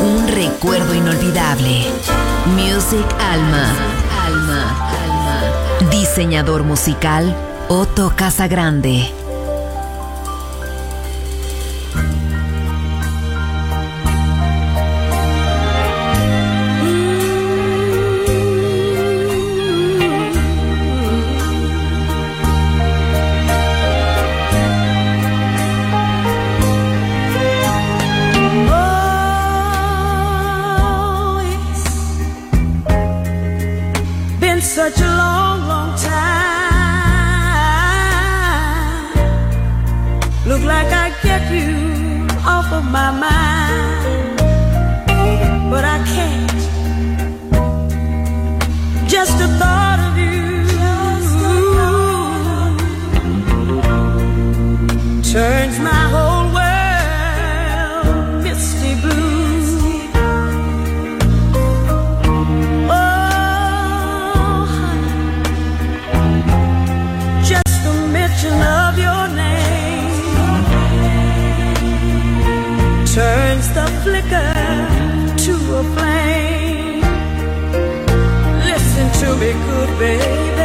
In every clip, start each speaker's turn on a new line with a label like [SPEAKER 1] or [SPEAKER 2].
[SPEAKER 1] Un recuerdo inolvidable. Music Alma. Alma. Alma. Diseñador musical Otto Casagrande.
[SPEAKER 2] my mind. be good, baby.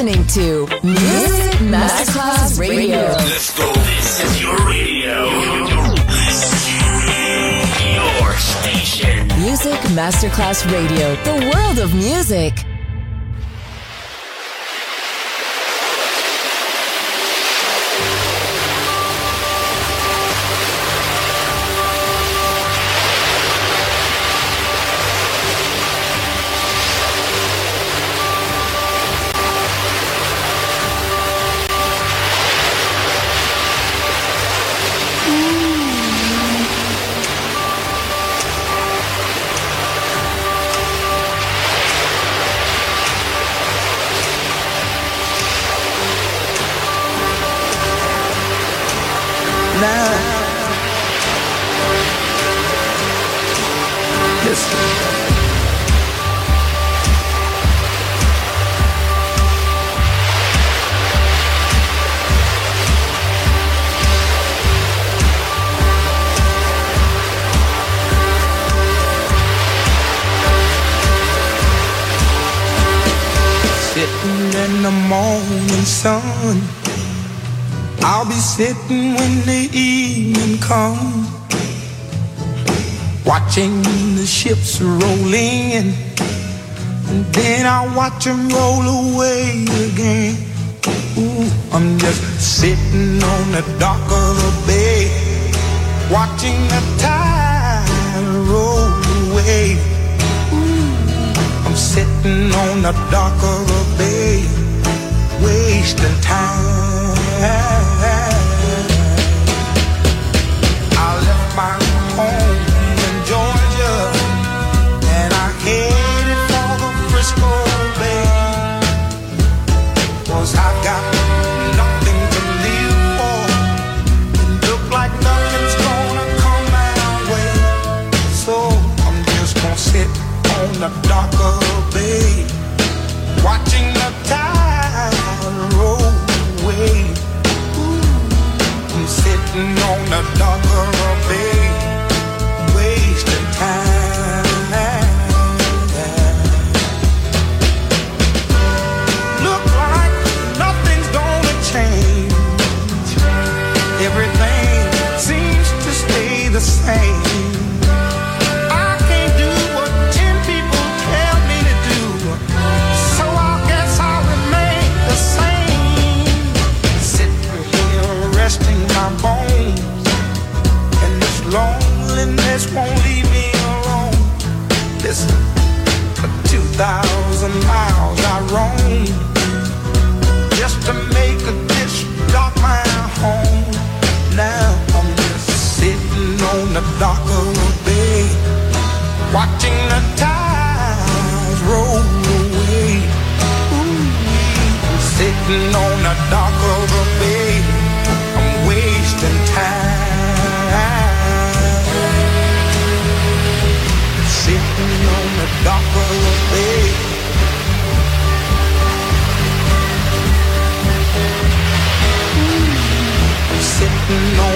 [SPEAKER 1] Listening to Music Masterclass Radio.
[SPEAKER 3] Let's go. This is your radio. Your station.
[SPEAKER 1] Music Masterclass Radio, the world of music.
[SPEAKER 4] Sitting in the morning sun I'll be sitting when the evening comes, watching the ships roll in, and then I'll watch them roll away again. Ooh, I'm just sitting on the dock of the bay, watching the tide roll away. Ooh, I'm sitting on the dock of the bay,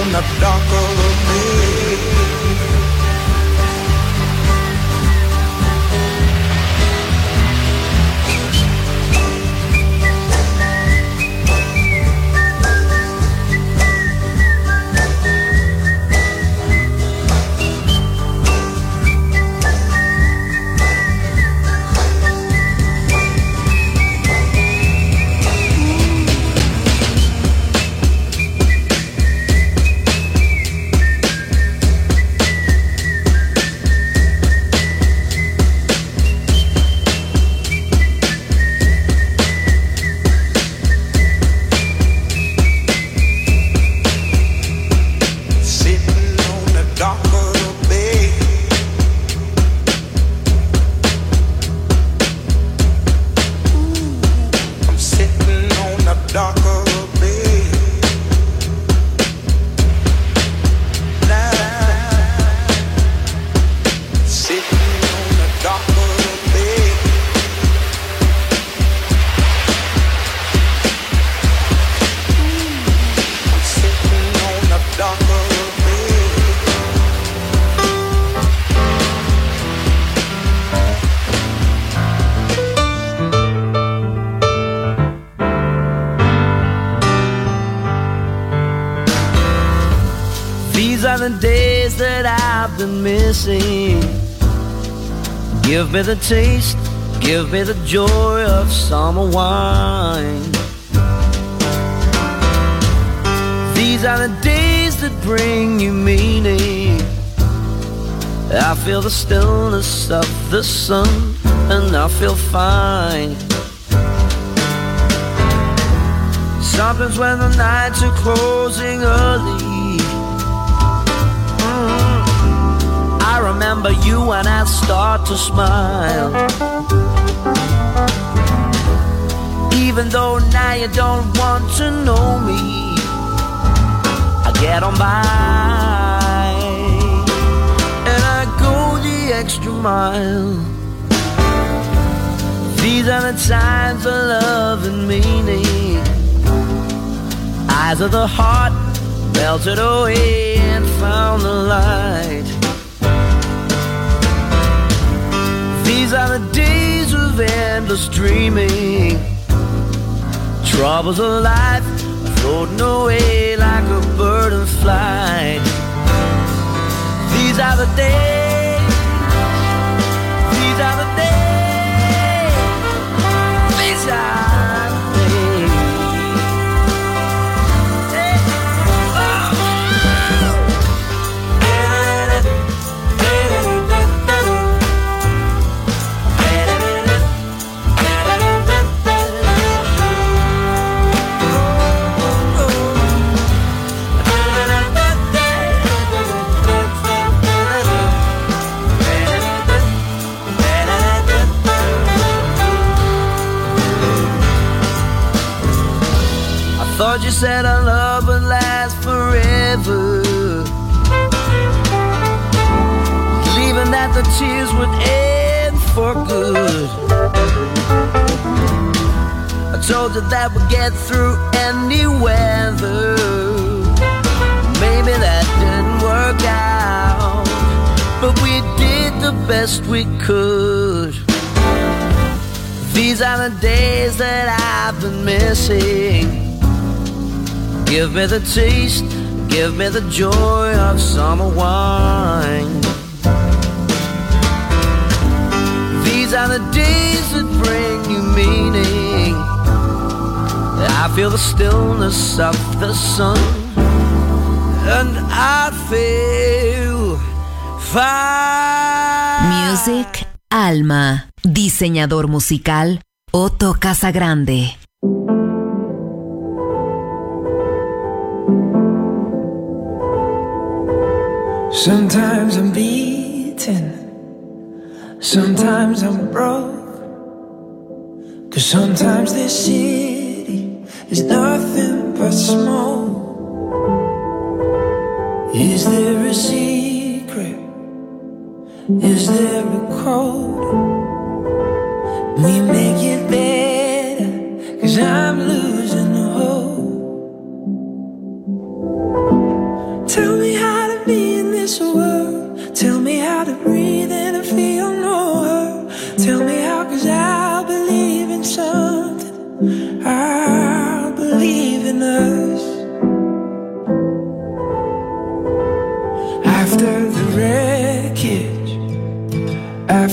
[SPEAKER 4] on the dark the the
[SPEAKER 5] taste, give me the joy of summer wine. These are the days that bring you meaning. I feel the stillness of the sun, and I feel fine. Sometimes when the nights are closing early, remember you and I start to smile. Even though now you don't want to know me, I get on by and I go the extra mile. These are the times of love and meaning. Eyes of the heart melted away and found the light. These are the days of endless dreaming. Troubles of life floating away like a bird in flight. These are the days. That we'd get through any weather. Maybe that didn't work out, but we did the best we could. These are the days that I've been missing. Give me the taste, give me the joy of summer wine. These are the days that bring you meaning. I feel the stillness of the sun, and I feel fine.
[SPEAKER 1] Music Alma. Diseñador musical Otto Casagrande.
[SPEAKER 6] Sometimes I'm beaten, sometimes I'm broke. Cause sometimes this city is nothing but smoke. Is there a secret? Is there a code? We make it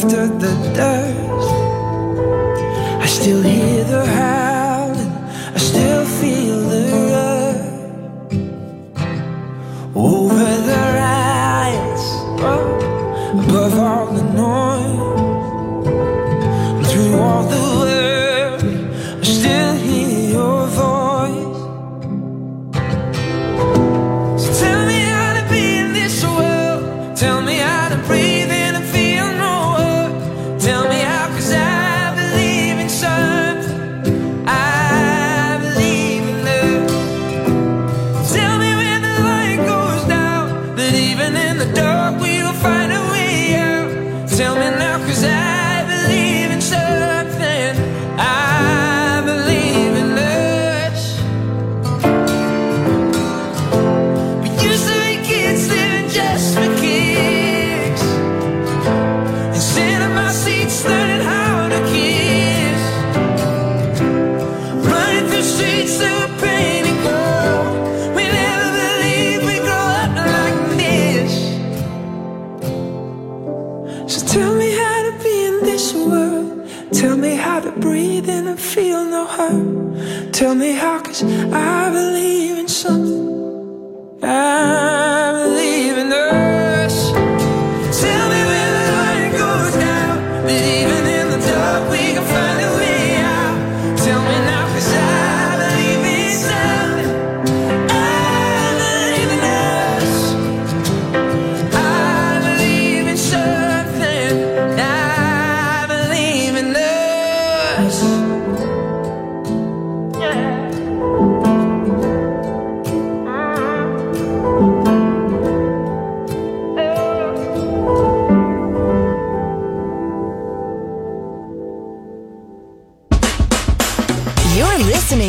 [SPEAKER 6] after the dust, I still hear the howling,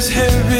[SPEAKER 7] is heavy.